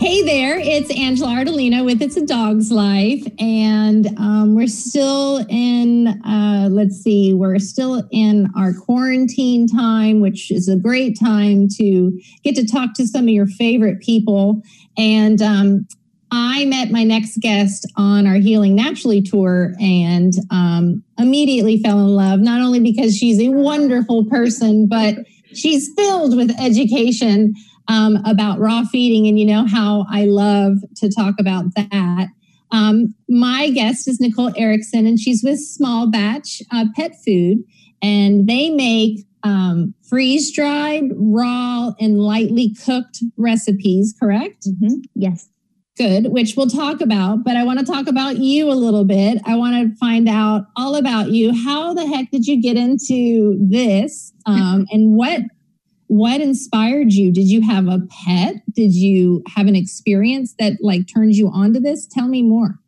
Hey there, it's Angela Ardolino with It's a Dog's Life. And um, we're still in, uh, let's see, we're still in our quarantine time, which is a great time to get to talk to some of your favorite people. And um, I met my next guest on our Healing Naturally tour and um, immediately fell in love, not only because she's a wonderful person, but she's filled with education um, about raw feeding. And you know how I love to talk about that. Um, my guest is Nicole Erickson, and she's with Small Batch uh, Pet Food, and they make um, freeze dried, raw, and lightly cooked recipes, correct? Mm-hmm. Yes. Good, which we'll talk about, but I want to talk about you a little bit. I want to find out all about you. How the heck did you get into this? Um, and what what inspired you? Did you have a pet? Did you have an experience that like turned you onto this? Tell me more.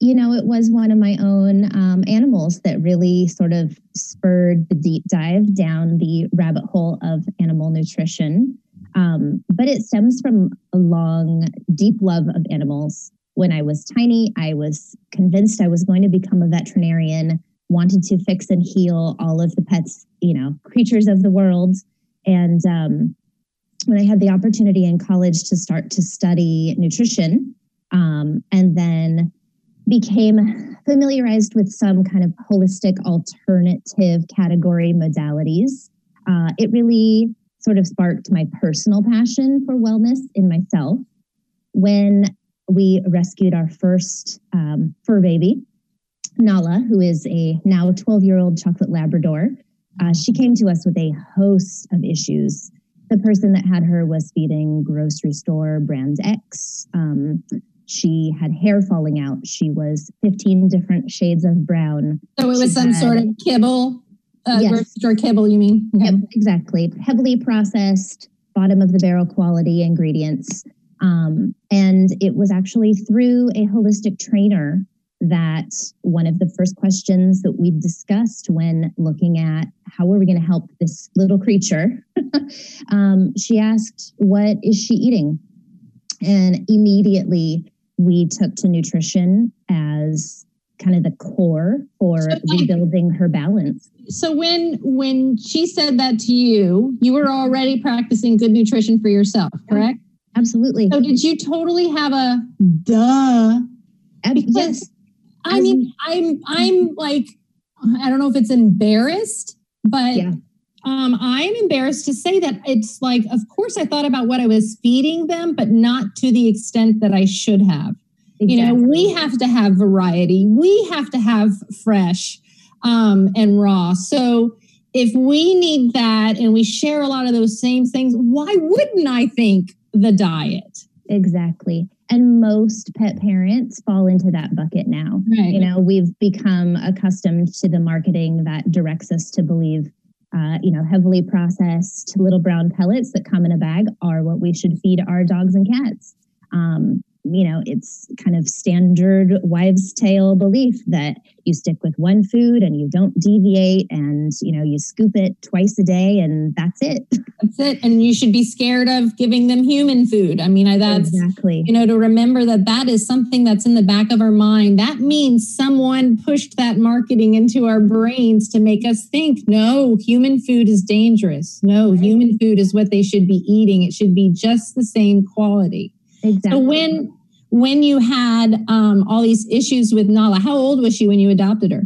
You know, it was one of my own um, animals that really sort of spurred the deep dive down the rabbit hole of animal nutrition. Um, but it stems from a long, deep love of animals. When I was tiny, I was convinced I was going to become a veterinarian, wanted to fix and heal all of the pets, you know, creatures of the world. And um, when I had the opportunity in college to start to study nutrition, um, and then became familiarized with some kind of holistic alternative category modalities, uh, it really sort of sparked my personal passion for wellness in myself. When we rescued our first um, fur baby, Nala, who is a now 12 year old chocolate Labrador, uh, she came to us with a host of issues. The person that had her was feeding grocery store brand X. Um, she had hair falling out. She was 15 different shades of brown. So it was she some had, sort of kibble, uh, Yes. grocery store kibble, you mean? Okay. Yep, exactly. Heavily processed, bottom of the barrel quality ingredients. Um, and it was actually through a holistic trainer that one of the first questions that we discussed when looking at how are we going to help this little creature, um, she asked, What is she eating? And immediately we took to nutrition as kind of the core for So, like- rebuilding her balance. So when when she said that to you, you were already practicing good nutrition for yourself, correct? Absolutely. So did you totally have a duh? Because- yes. I mean, I'm I'm like I don't know if it's embarrassed, but Yeah. um, I'm embarrassed to say that it's like, of course, I thought about what I was feeding them, but not to the extent that I should have. You know, we have to have variety. We have to have fresh um, and raw. So if we need that and we share a lot of those same things, why wouldn't I think the diet? Exactly. And most pet parents fall into that bucket now. Right. You know, we've become accustomed to the marketing that directs us to believe, uh, you know, heavily processed little brown pellets that come in a bag are what we should feed our dogs and cats. Um, you know, it's kind of standard wives' tale belief that you stick with one food and you don't deviate and, you know, you scoop it twice a day and that's it. That's it. And you should be scared of giving them human food. I mean, I- that's exactly. you know to remember that that is something that's in the back of our mind that means someone pushed that marketing into our brains to make us think no human food is dangerous no Right. human food is what they should be eating it should be just the same quality Exactly. so when when you had um, all these issues with nala how old was she when you adopted her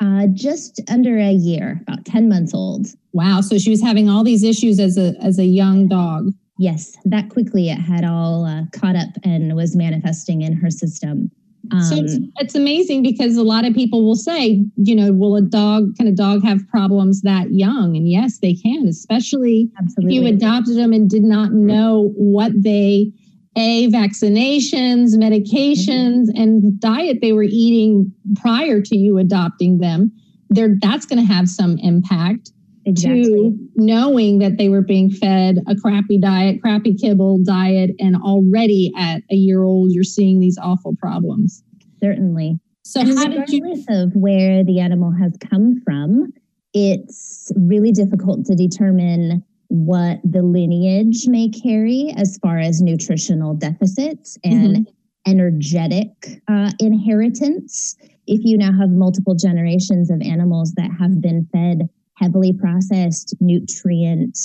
Uh, just under a year, about 10 months old. wow so she was having all these issues as a as a young dog Yes, that quickly it had all uh, caught up and was manifesting in her system. Um, So it's, it's amazing because a lot of people will say, you know, will a dog, can a dog have problems that young? And yes, they can, especially if you adopted them and did not know what they, A, vaccinations, medications, mm-hmm. and diet they were eating prior to you adopting them. there that's going to have some impact Exactly. to knowing that they were being fed a crappy diet, crappy kibble diet, and already at a year old, you're seeing these awful problems. Certainly. So, and how did you? regardless of where the animal has come from, it's really difficult to determine what the lineage may carry as far as nutritional deficits and energetic uh, inheritance. If you now have multiple generations of animals that have been fed heavily processed, nutrient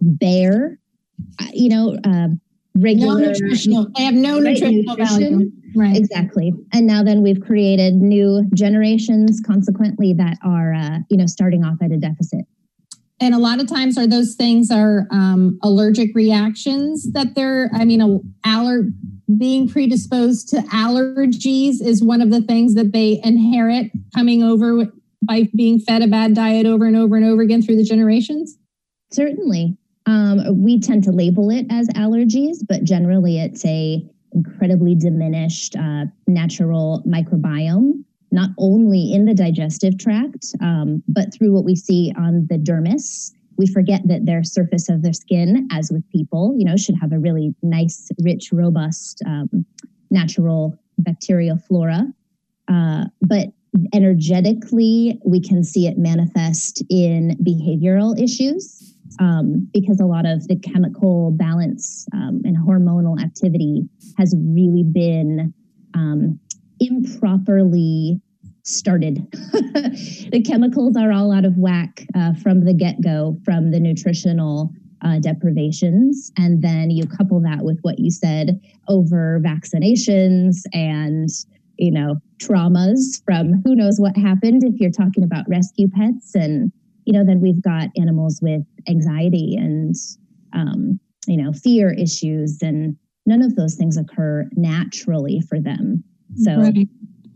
bare, uh, you know, uh, No nutritional. They have no Right, nutritional nutrition. value. Right. Exactly. And now then we've created new generations consequently that are, uh, you know, starting off at a deficit. And a lot of times, are those things are um, allergic reactions that they're? I mean, a, aller being predisposed to allergies is one of the things that they inherit coming over by being fed a bad diet over and over and over again through the generations. Certainly. Um, we tend to label it as allergies, but generally it's a incredibly diminished uh, natural microbiome, not only in the digestive tract, um, but through what we see on the dermis. We forget that their surface of their skin, as with people, you know, should have a really nice, rich, robust, um, natural bacterial flora. Uh, but energetically, we can see it manifest in behavioral issues um, because a lot of the chemical balance um, and hormonal activity has really been um, improperly started. the chemicals are all out of whack uh, from the get go, from the nutritional uh, deprivations. And then you couple that with what you said over vaccinations and you know traumas from who knows what happened if you're talking about rescue pets and you know then we've got animals with anxiety and um, you know fear issues and none of those things occur naturally for them so Right.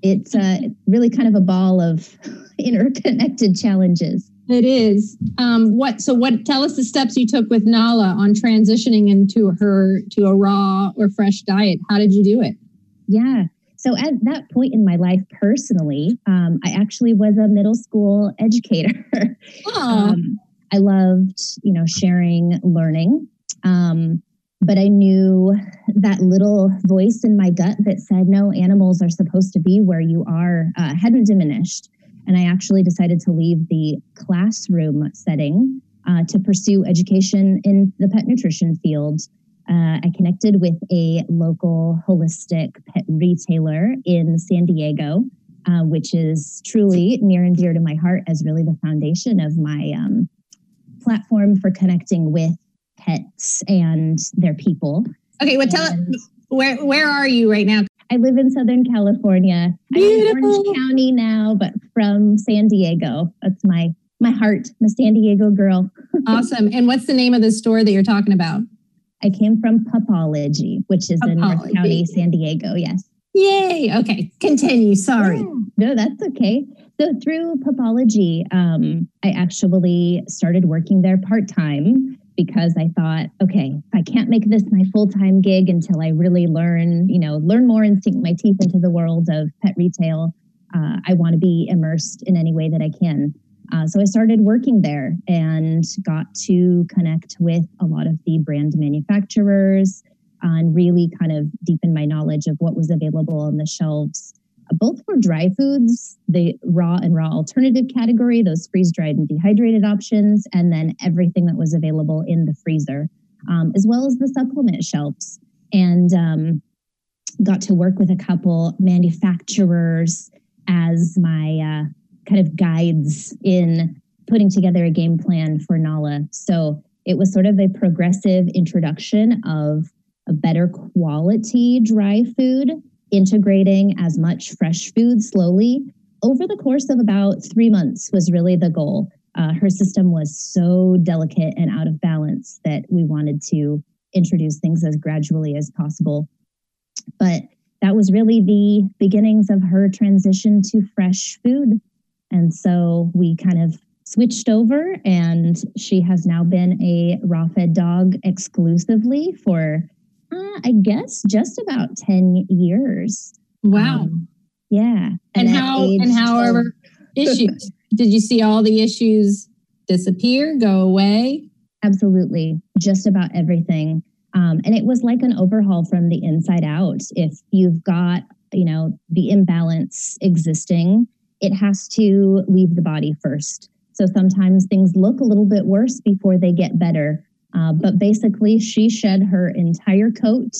it's uh, really kind of a ball of interconnected challenges It is. Um, what? So, what? Tell us the steps you took with Nala on transitioning into her to a raw or fresh diet. How did you do it? Yeah. So at that point in my life, personally, um, I actually was a middle school educator. Oh, um, I loved, you know, sharing learning. Um, but I knew that little voice in my gut that said, no, animals are supposed to be where you are, uh, hadn't diminished. And I actually decided to leave the classroom setting uh, to pursue education in the pet nutrition field. Uh, I connected with a local holistic pet retailer in San Diego, uh, which is truly near and dear to my heart as really the foundation of my um, platform for connecting with pets and their people. okay. Well, tell us where where are you right now? I live in Southern California. I'm in Orange County now, but from San Diego. That's my my heart. I'm a San Diego girl. Awesome. And what's the name of the store that you're talking about? I came from Pupology, which is in North County, San Diego. Yes. Yay. Okay. Continue. Sorry. Yeah. No, that's okay. So through Pupology, um, I actually started working there part time because I thought, okay, I can't make this my full time gig until I really learn, you know, learn more and sink my teeth into the world of pet retail, uh, I want to be immersed in any way that I can. Uh, so I started working there and got to connect with a lot of the brand manufacturers uh, and really kind of deepen my knowledge of what was available on the shelves, both for dry foods, the raw and raw alternative category, those freeze dried and dehydrated options, and then everything that was available in the freezer, um, as well as the supplement shelves. And um, got to work with a couple manufacturers as my uh, kind of guides in putting together a game plan for Nala. So it was sort of a progressive introduction of a better quality dry food, integrating as much fresh food slowly over the course of about three months was really the goal. Uh, her system was so delicate and out of balance that we wanted to introduce things as gradually as possible. But that was really the beginnings of her transition to fresh food. And so we kind of switched over, and she has now been a raw fed dog exclusively for, uh, I guess, just about 10 years. Wow. Um, yeah. and at how and 12 however issues. did you see all the issues disappear, go away? Absolutely. Just about everything. Um, and it was like an overhaul from the inside out. If you've got, you know, the imbalance existing, it has to leave the body first. So sometimes things look a little bit worse before they get better. Uh, but basically, she shed her entire coat,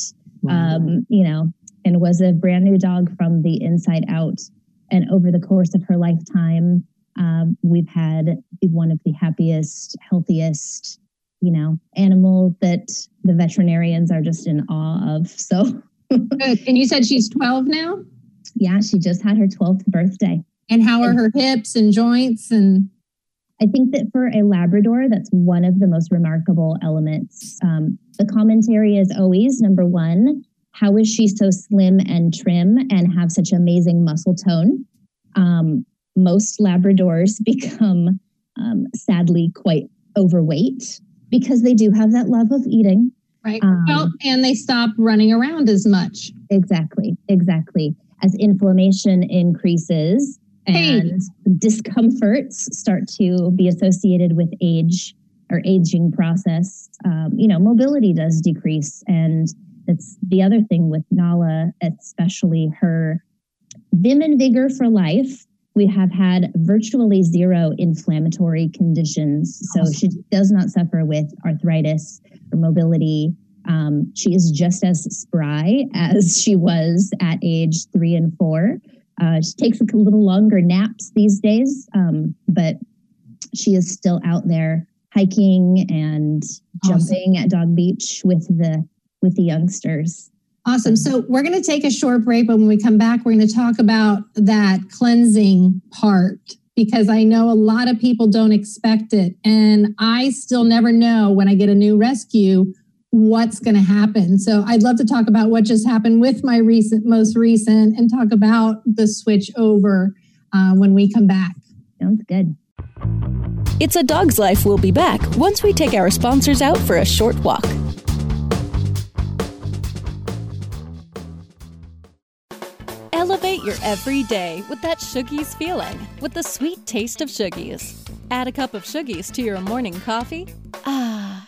um, you know, and was a brand new dog from the inside out. And over the course of her lifetime, um, we've had one of the happiest, healthiest, you know, animals that the veterinarians are just in awe of. So, And you said she's 12 now? yeah, she just had her 12th birthday. And how are her hips and joints and I think that for a Labrador, that's one of the most remarkable elements. Um, the commentary is always number one, how is she so slim and trim and have such amazing muscle tone? Um, most Labradors become um, sadly quite overweight because they do have that love of eating. right? Um, well, and they stop running around as much. Exactly, exactly. As inflammation increases Hey. and discomforts start to be associated with age or aging process, um, you know, mobility does decrease. And that's the other thing with Nala, especially her vim and vigor for life. We have had virtually zero inflammatory conditions. So Awesome. she does not suffer with arthritis or mobility. Um, she is just as spry as she was at age three and four. Uh, she takes a little longer naps these days, um, but she is still out there hiking and Awesome. jumping at Dog Beach with the with the youngsters. Awesome. So we're going to take a short break, but when we come back, we're going to talk about that cleansing part because I know a lot of people don't expect it. And I still never know when I get a new rescue what's going to happen. So I'd love to talk about what just happened with my recent, most recent, and talk about the switch over uh, when we come back. Sounds good. It's a Dog's Life We'll be back once we take our sponsors out for a short walk. Elevate your everyday with that Shoogies feeling with the sweet taste of Shoogies. Add a cup of Shoogies to your morning coffee. Ah,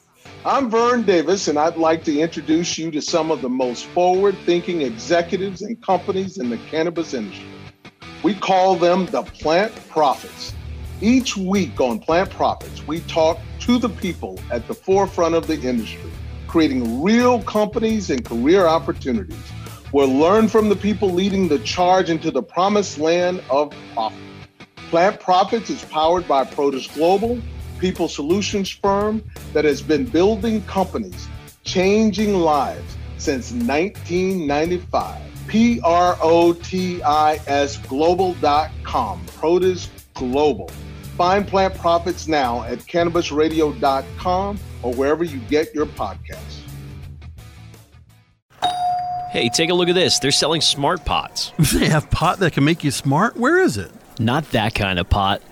I'm Vern Davis, and I'd like to introduce you to some of the most forward thinking executives and companies in the cannabis industry. We call them the Plant Profits. Each week on Plant Profits, we talk to the people at the forefront of the industry, creating real companies and career opportunities. We'll learn from the people leading the charge into the promised land of profit. Plant Profits is powered by Protis Global, people solutions firm that has been building companies, changing lives since 1995. P R O T I S global.com. Protis Global. Find Plant Profits now at cannabisradio.com or wherever you get your podcasts. Hey, take a look at this. They're selling smart pots. They have pot that can make you smart? Where is it? Not that kind of pot.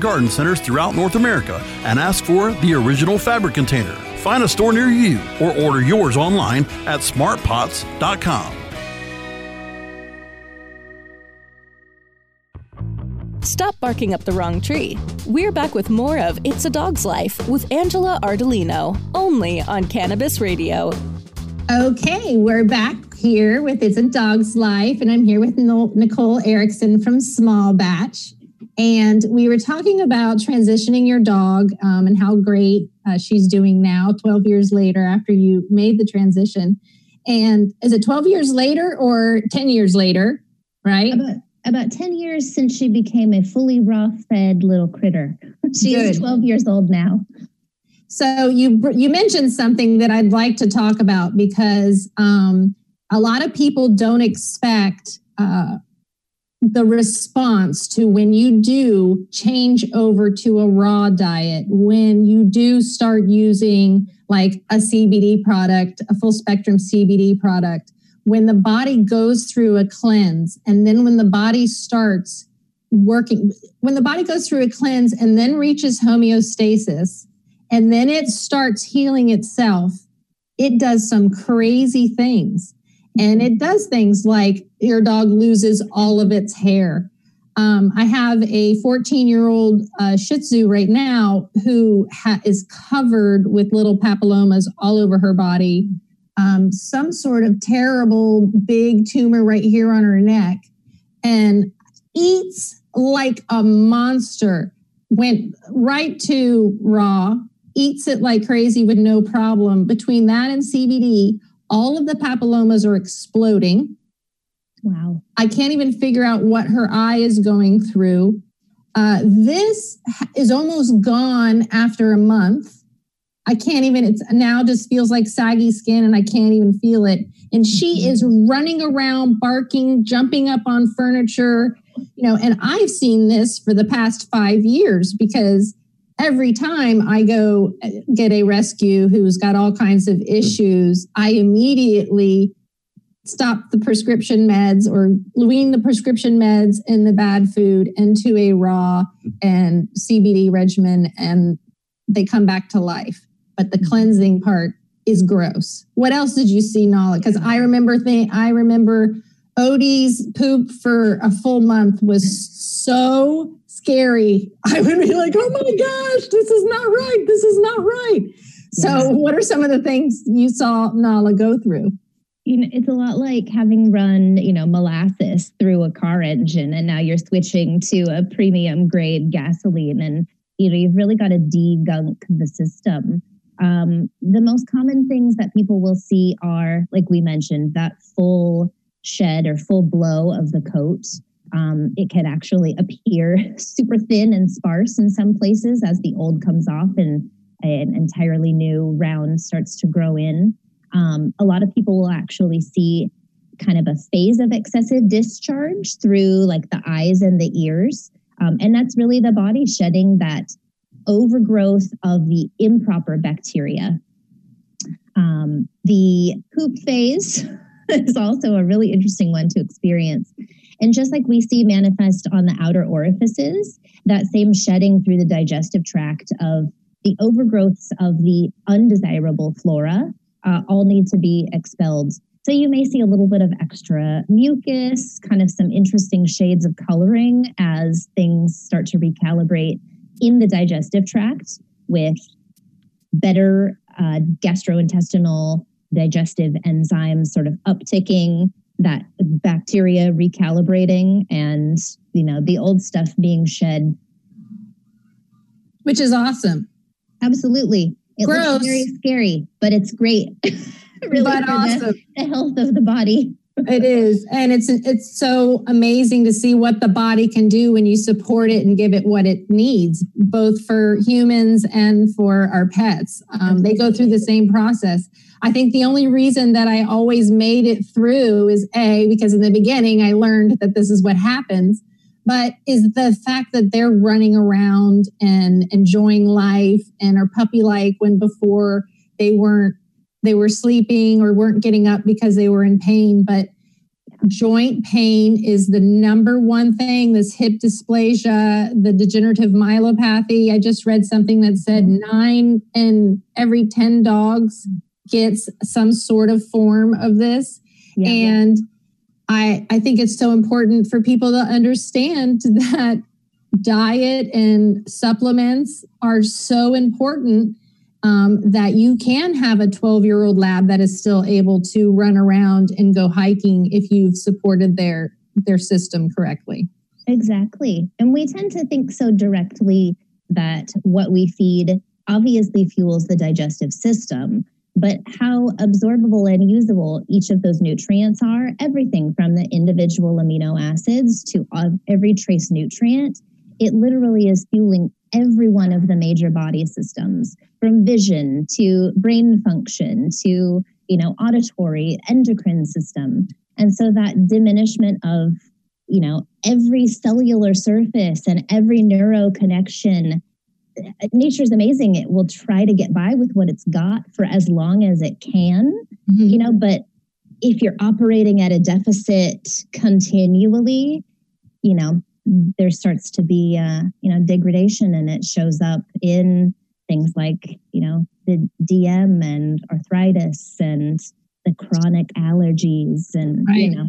garden centers throughout North America and ask for the original fabric container. Find a store near you or order yours online at smartpots.com. Stop barking up the wrong tree. We're back with more of It's a Dog's Life with Angela Ardolino, only on Cannabis Radio. Okay, we're back here with It's a Dog's Life, and I'm here with Nicole Erickson from Small Batch. And we were talking about transitioning your dog um, and how great uh, she's doing now, 12 years later after you made the transition. And is it 12 years later or 10 years later? Right? About, about 10 years since she became a fully raw fed little critter. She Good. is 12 years old now. So you you mentioned something that I'd like to talk about because um, a lot of people don't expect uh, the response to when you do change over to a raw diet, when you do start using like a CBD product, a full spectrum CBD product, when the body goes through a cleanse, and then when the body starts working, when the body goes through a cleanse and then reaches homeostasis, and then it starts healing itself, it does some crazy things. And it does things like your dog loses all of its hair. Um, I have a 14 year old uh, Shih Tzu right now who ha- is covered with little papillomas all over her body, um, some sort of terrible big tumor right here on her neck, and eats like a monster. Went right to raw, eats it like crazy with no problem. Between that and CBD, all of the papillomas are exploding. Wow. I can't even figure out what her eye is going through. Uh, this is almost gone after a month. I can't even, it's now just feels like saggy skin and I can't even feel it. And she mm-hmm. is running around, barking, jumping up on furniture, you know, and I've seen this for the past five years because every time I go uh, get a rescue who's got all kinds of issues, I immediately stop the prescription meds or wean the prescription meds and the bad food into a raw and CBD regimen and they come back to life. But the cleansing part is gross. What else did you see, Nala? Because I remember think I remember Odie's poop for a full month was so scary. I would be like, oh my gosh, this is not right. This is not right. So, what are some of the things you saw Nala go through? You know, it's a lot like having run, you know, molasses through a car engine, and now you're switching to a premium grade gasoline, and you know, you've really got to degunk the system. Um, the most common things that people will see are, like we mentioned, that full shed or full blow of the coat. Um, it can actually appear super thin and sparse in some places as the old comes off and an entirely new round starts to grow in. Um, a lot of people will actually see kind of a phase of excessive discharge through like the eyes and the ears. Um, and that's really the body shedding that overgrowth of the improper bacteria. Um, the poop phase is also a really interesting one to experience. And just like we see manifest on the outer orifices, that same shedding through the digestive tract of the overgrowths of the undesirable flora uh, all need to be expelled. So you may see a little bit of extra mucus, kind of some interesting shades of coloring as things start to recalibrate in the digestive tract with better uh, gastrointestinal digestive enzymes sort of upticking that bacteria recalibrating and you know the old stuff being shed. Which is awesome. Absolutely. It Gross. looks very scary but it's great. Really but awesome. The, the health of the body it is and it's it's so amazing to see what the body can do when you support it and give it what it needs both for humans and for our pets. Um, they go through the same process. I think the only reason that i always made it through is a because in the beginning i learned that this is what happens but is the fact that they're running around and enjoying life and are puppy like when before they weren't they were sleeping or weren't getting up because they were in pain. But joint pain is the number one thing this hip dysplasia, the degenerative myelopathy. I just read something that said mm-hmm. nine in every 10 dogs gets some sort of form of this. Yeah, and. I, I think it's so important for people to understand that diet and supplements are so important um, that you can have a 12 year old lab that is still able to run around and go hiking if you've supported their their system correctly. Exactly. And we tend to think so directly that what we feed obviously fuels the digestive system, but how absorbable and usable each of those nutrients are, everything from the individual amino acids to every trace nutrient, it literally is fueling every one of the major body systems from vision to brain function to you know auditory endocrine system and so that diminishment of you know every cellular surface and every neuro connection nature's amazing it will try to get by with what it's got for as long as it can mm-hmm. you know but if you're operating at a deficit continually you know there starts to be uh, you know degradation and it shows up in things like you know the dm and arthritis and the chronic allergies and right. you know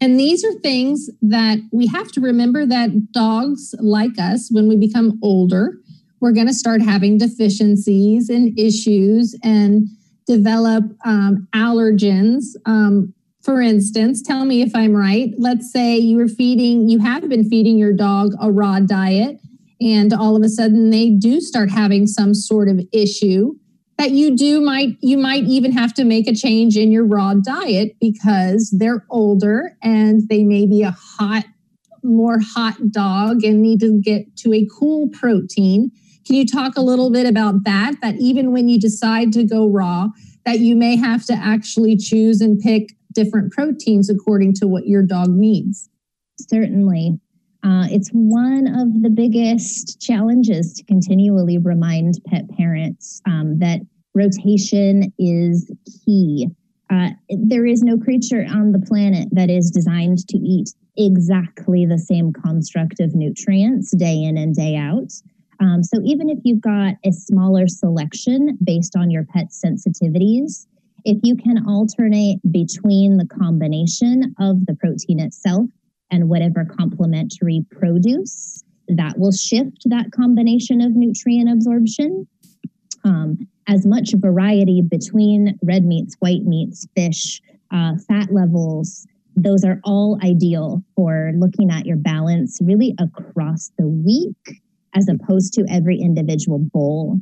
and these are things that we have to remember that dogs like us when we become older we're going to start having deficiencies and issues and develop um, allergens um, for instance, tell me if I'm right. Let's say you were feeding, you have been feeding your dog a raw diet, and all of a sudden they do start having some sort of issue that you do might you might even have to make a change in your raw diet because they're older and they may be a hot more hot dog and need to get to a cool protein can you talk a little bit about that that even when you decide to go raw that you may have to actually choose and pick different proteins according to what your dog needs. Certainly. Uh, it's one of the biggest challenges to continually remind pet parents um, that rotation is key. Uh, there is no creature on the planet that is designed to eat exactly the same construct of nutrients day in and day out. Um, so even if you've got a smaller selection based on your pet's sensitivities, if you can alternate between the combination of the protein itself and whatever complementary produce, that will shift that combination of nutrient absorption. Um, as much variety between red meats, white meats, fish, uh, fat levels, those are all ideal for looking at your balance really across the week as opposed to every individual bowl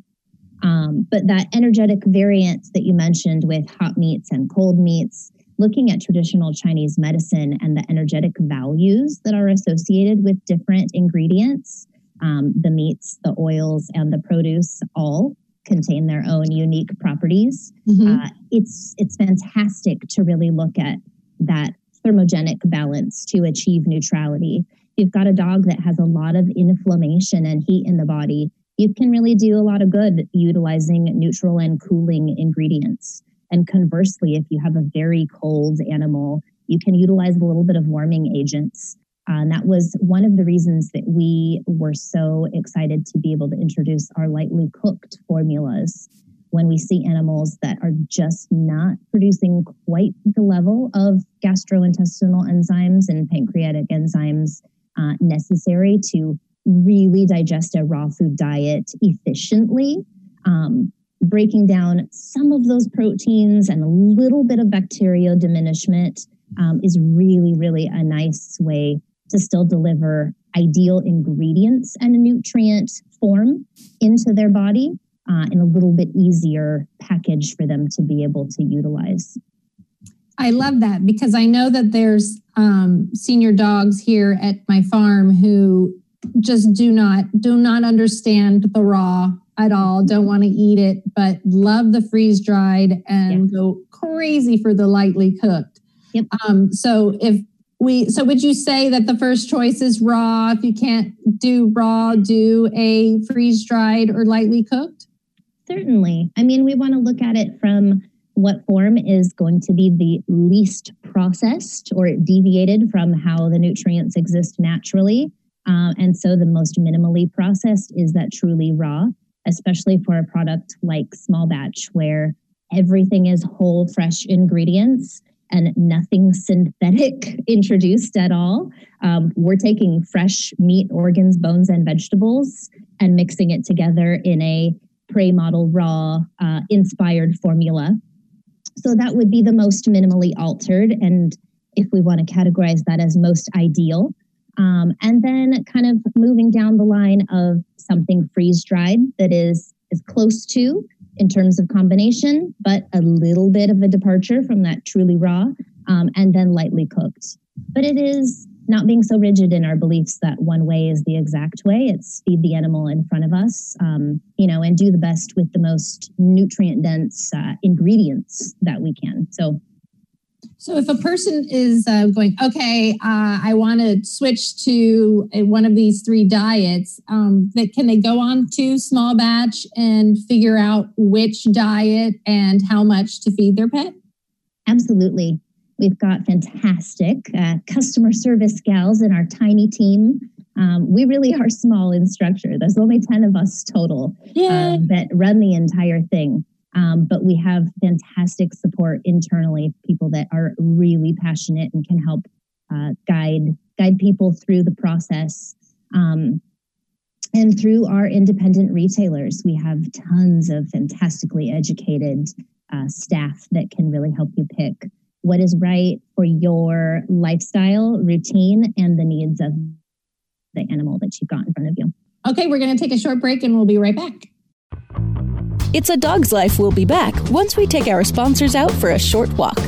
um, but that energetic variance that you mentioned with hot meats and cold meats, looking at traditional Chinese medicine and the energetic values that are associated with different ingredients, um, the meats, the oils, and the produce all contain their own unique properties. Mm-hmm. Uh, it's it's fantastic to really look at that thermogenic balance to achieve neutrality. If you've got a dog that has a lot of inflammation and heat in the body, you can really do a lot of good utilizing neutral and cooling ingredients. And conversely, if you have a very cold animal, you can utilize a little bit of warming agents. Uh, and that was one of the reasons that we were so excited to be able to introduce our lightly cooked formulas when we see animals that are just not producing quite the level of gastrointestinal enzymes and pancreatic enzymes uh, necessary to really digest a raw food diet efficiently, um, breaking down some of those proteins and a little bit of bacterial diminishment um, is really, really a nice way to still deliver ideal ingredients and a nutrient form into their body uh, in a little bit easier package for them to be able to utilize. I love that because I know that there's um, senior dogs here at my farm who just do not do not understand the raw at all. Don't want to eat it but love the freeze dried and yeah. go crazy for the lightly cooked. Yep. um, so if we so would you say that the first choice is raw if you can't do raw do a freeze dried or lightly cooked? Certainly. I mean we want to look at it from what form is going to be the least processed or deviated from how the nutrients exist naturally uh, and so the most minimally processed is that truly raw, especially for a product like small batch, where everything is whole, fresh ingredients and nothing synthetic introduced at all. Um, we're taking fresh meat, organs, bones, and vegetables and mixing it together in a prey model raw uh, inspired formula. So that would be the most minimally altered. And if we want to categorize that as most ideal. Um, and then kind of moving down the line of something freeze dried that is is close to in terms of combination, but a little bit of a departure from that truly raw, um, and then lightly cooked. But it is not being so rigid in our beliefs that one way is the exact way. It's feed the animal in front of us, um, you know, and do the best with the most nutrient dense uh, ingredients that we can. So so if a person is uh, going, okay, uh, I want to switch to a, one of these three diets, um, that can they go on to small batch and figure out which diet and how much to feed their pet? Absolutely. We've got fantastic uh, customer service gals in our tiny team. Um, we really are small in structure. There's only 10 of us total um, that run the entire thing. Um, but we have fantastic support internally, people that are really passionate and can help uh, guide guide people through the process. Um, and through our independent retailers, we have tons of fantastically educated uh, staff that can really help you pick what is right for your lifestyle, routine, and the needs of the animal that you've got in front of you. Okay, we're going to take a short break and we'll be right back. It's a Dog's Life. We'll be back once we take our sponsors out for a short walk.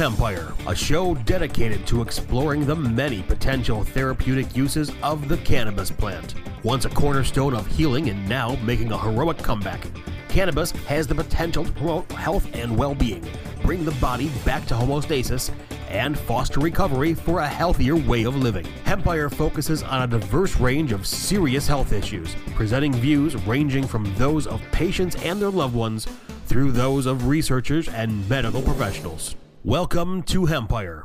Empire, a show dedicated to exploring the many potential therapeutic uses of the cannabis plant. Once a cornerstone of healing and now making a heroic comeback, cannabis has the potential to promote health and well being, bring the body back to homeostasis, and foster recovery for a healthier way of living. Empire focuses on a diverse range of serious health issues, presenting views ranging from those of patients and their loved ones through those of researchers and medical professionals. Welcome to Empire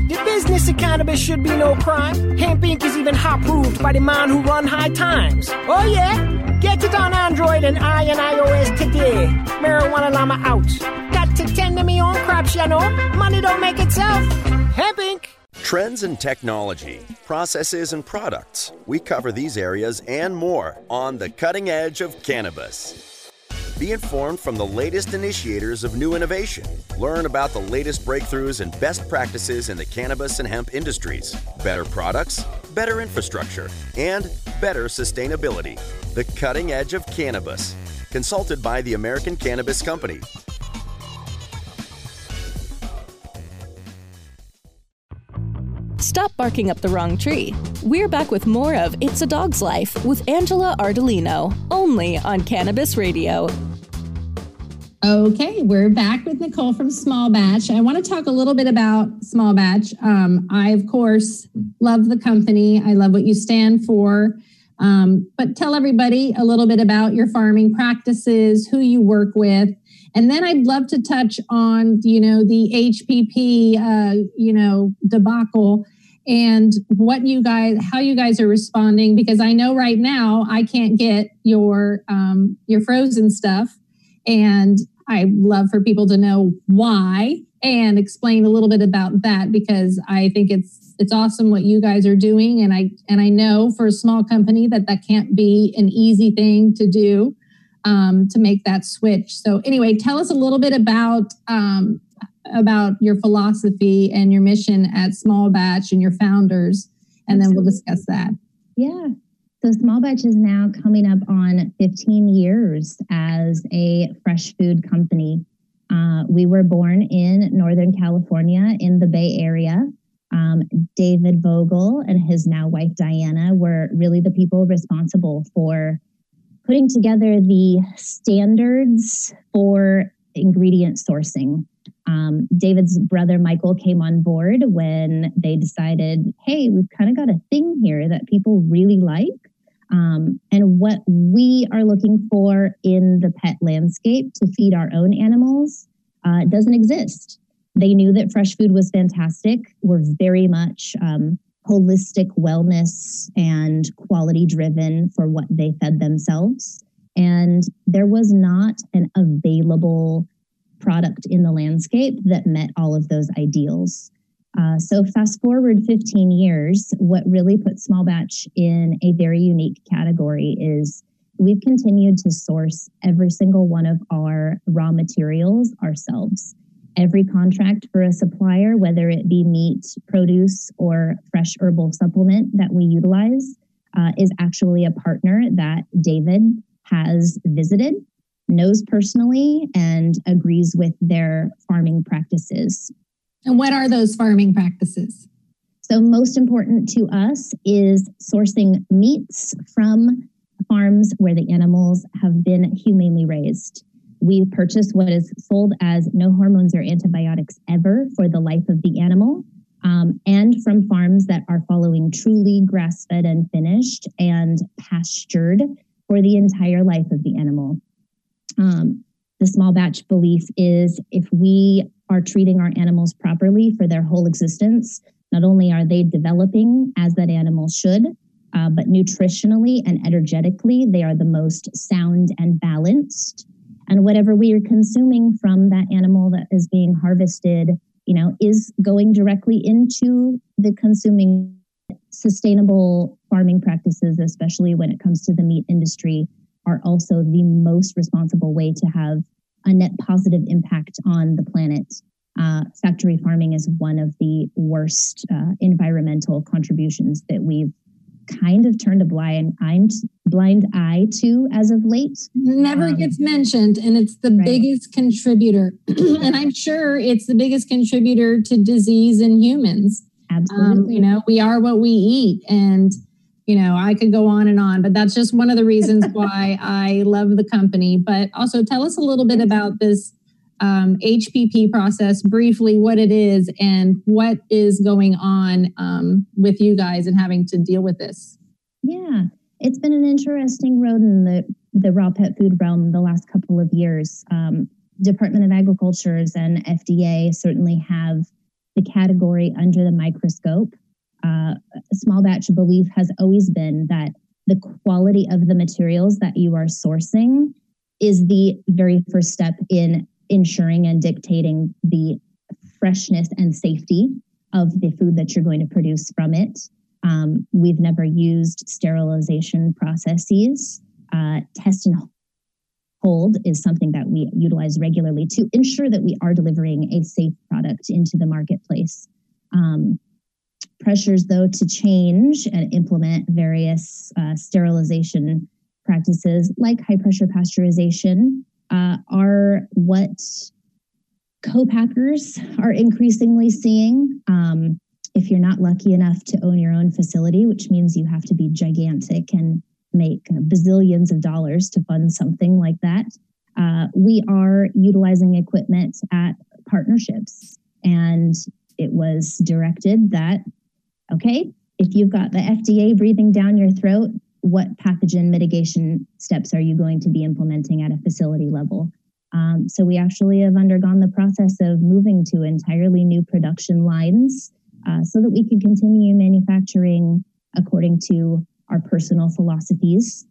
The business of cannabis should be no crime. Hempire is even hot proved by the man who run high times. Oh yeah? Get it on Android and I and iOS today. Marijuana Llama out. Got to tend to me own crops, you know. Money don't make itself. Hempire Trends in technology, processes, and products. We cover these areas and more on the cutting edge of cannabis. Be informed from the latest initiators of new innovation. Learn about the latest breakthroughs and best practices in the cannabis and hemp industries. Better products, better infrastructure, and better sustainability. The cutting edge of cannabis. Consulted by the American Cannabis Company. Stop barking up the wrong tree. We're back with more of It's a Dog's Life with Angela Ardolino, only on Cannabis Radio. Okay, we're back with Nicole from Small Batch. I want to talk a little bit about Small Batch. Um, I, of course, love the company. I love what you stand for. Um, but tell everybody a little bit about your farming practices, who you work with, and then I'd love to touch on, you know, the HPP, uh, you know, debacle and what you guys, how you guys are responding, because I know right now I can't get your um, your frozen stuff, and I love for people to know why and explain a little bit about that because I think it's it's awesome what you guys are doing, and I and I know for a small company that that can't be an easy thing to do um, to make that switch. So anyway, tell us a little bit about um, about your philosophy and your mission at Small Batch and your founders, and then we'll discuss that. Yeah. So Small Batch is now coming up on 15 years as a fresh food company. Uh, we were born in Northern California in the Bay Area. Um, David Vogel and his now wife Diana were really the people responsible for putting together the standards for ingredient sourcing. Um, David's brother Michael came on board when they decided, hey, we've kind of got a thing here that people really like. Um, and what we are looking for in the pet landscape to feed our own animals uh, doesn't exist. They knew that fresh food was fantastic. We're very much um, holistic wellness and quality driven for what they fed themselves. And there was not an available product in the landscape that met all of those ideals. Uh, so, fast forward 15 years, what really put small batch in a very unique category is we've continued to source every single one of our raw materials ourselves. Every contract for a supplier, whether it be meat, produce, or fresh herbal supplement that we utilize, uh, is actually a partner that David has visited, knows personally, and agrees with their farming practices. And what are those farming practices? So, most important to us is sourcing meats from farms where the animals have been humanely raised. We purchase what is sold as no hormones or antibiotics ever for the life of the animal, um, and from farms that are following truly grass fed and finished and pastured for the entire life of the animal. Um, the small batch belief is if we are treating our animals properly for their whole existence, not only are they developing as that animal should, uh, but nutritionally and energetically, they are the most sound and balanced. And whatever we are consuming from that animal that is being harvested, you know, is going directly into the consuming sustainable farming practices, especially when it comes to the meat industry, are also the most responsible way to have a net positive impact on the planet. Uh, factory farming is one of the worst uh, environmental contributions that we've kind of turned a blind eye, blind eye to as of late. Never um, gets mentioned, and it's the right. biggest contributor. and I'm sure it's the biggest contributor to disease in humans. Absolutely. Um, you know, we are what we eat, and you know, I could go on and on, but that's just one of the reasons why I love the company. But also, tell us a little bit about this um, HPP process, briefly, what it is and what is going on um, with you guys and having to deal with this. Yeah, it's been an interesting road in the, the raw pet food realm the last couple of years. Um, Department of Agriculture's and FDA certainly have the category under the microscope uh, small batch belief has always been that the quality of the materials that you are sourcing is the very first step in ensuring and dictating the freshness and safety of the food that you're going to produce from it. Um, we've never used sterilization processes. Uh, test and hold is something that we utilize regularly to ensure that we are delivering a safe product into the marketplace. Um, pressures, though, to change and implement various uh, sterilization practices like high pressure pasteurization uh, are what co-packers are increasingly seeing. Um, if you're not lucky enough to own your own facility, which means you have to be gigantic and make bazillions of dollars to fund something like that, uh, we are utilizing equipment at partnerships. And it was directed that Okay, if you've got the FDA breathing down your throat, what pathogen mitigation steps are you going to be implementing at a facility level? Um, so we actually have undergone the process of moving to entirely new production lines uh, so that we can continue manufacturing according to our personal philosophies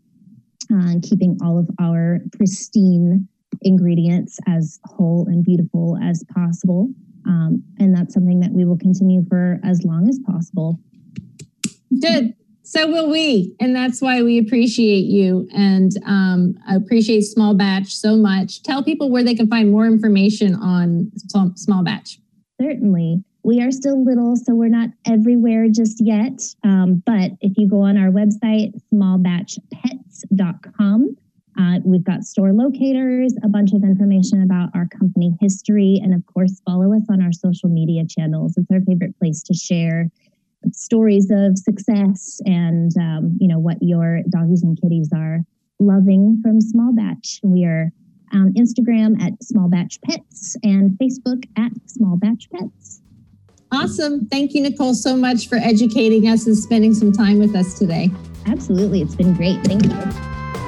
uh, keeping all of our pristine ingredients as whole and beautiful as possible. Um, and that's something that we will continue for as long as possible. Good. So will we. And that's why we appreciate you and um, appreciate Small Batch so much. Tell people where they can find more information on Small Batch. Certainly. We are still little, so we're not everywhere just yet. Um, but if you go on our website, smallbatchpets.com, uh, we've got store locators, a bunch of information about our company history, and of course, follow us on our social media channels. It's our favorite place to share stories of success and um, you know what your doggies and kitties are loving from Small Batch. We are on Instagram at Small Batch Pets and Facebook at Small Batch Pets. Awesome. Thank you, Nicole, so much for educating us and spending some time with us today. Absolutely. It's been great. Thank you.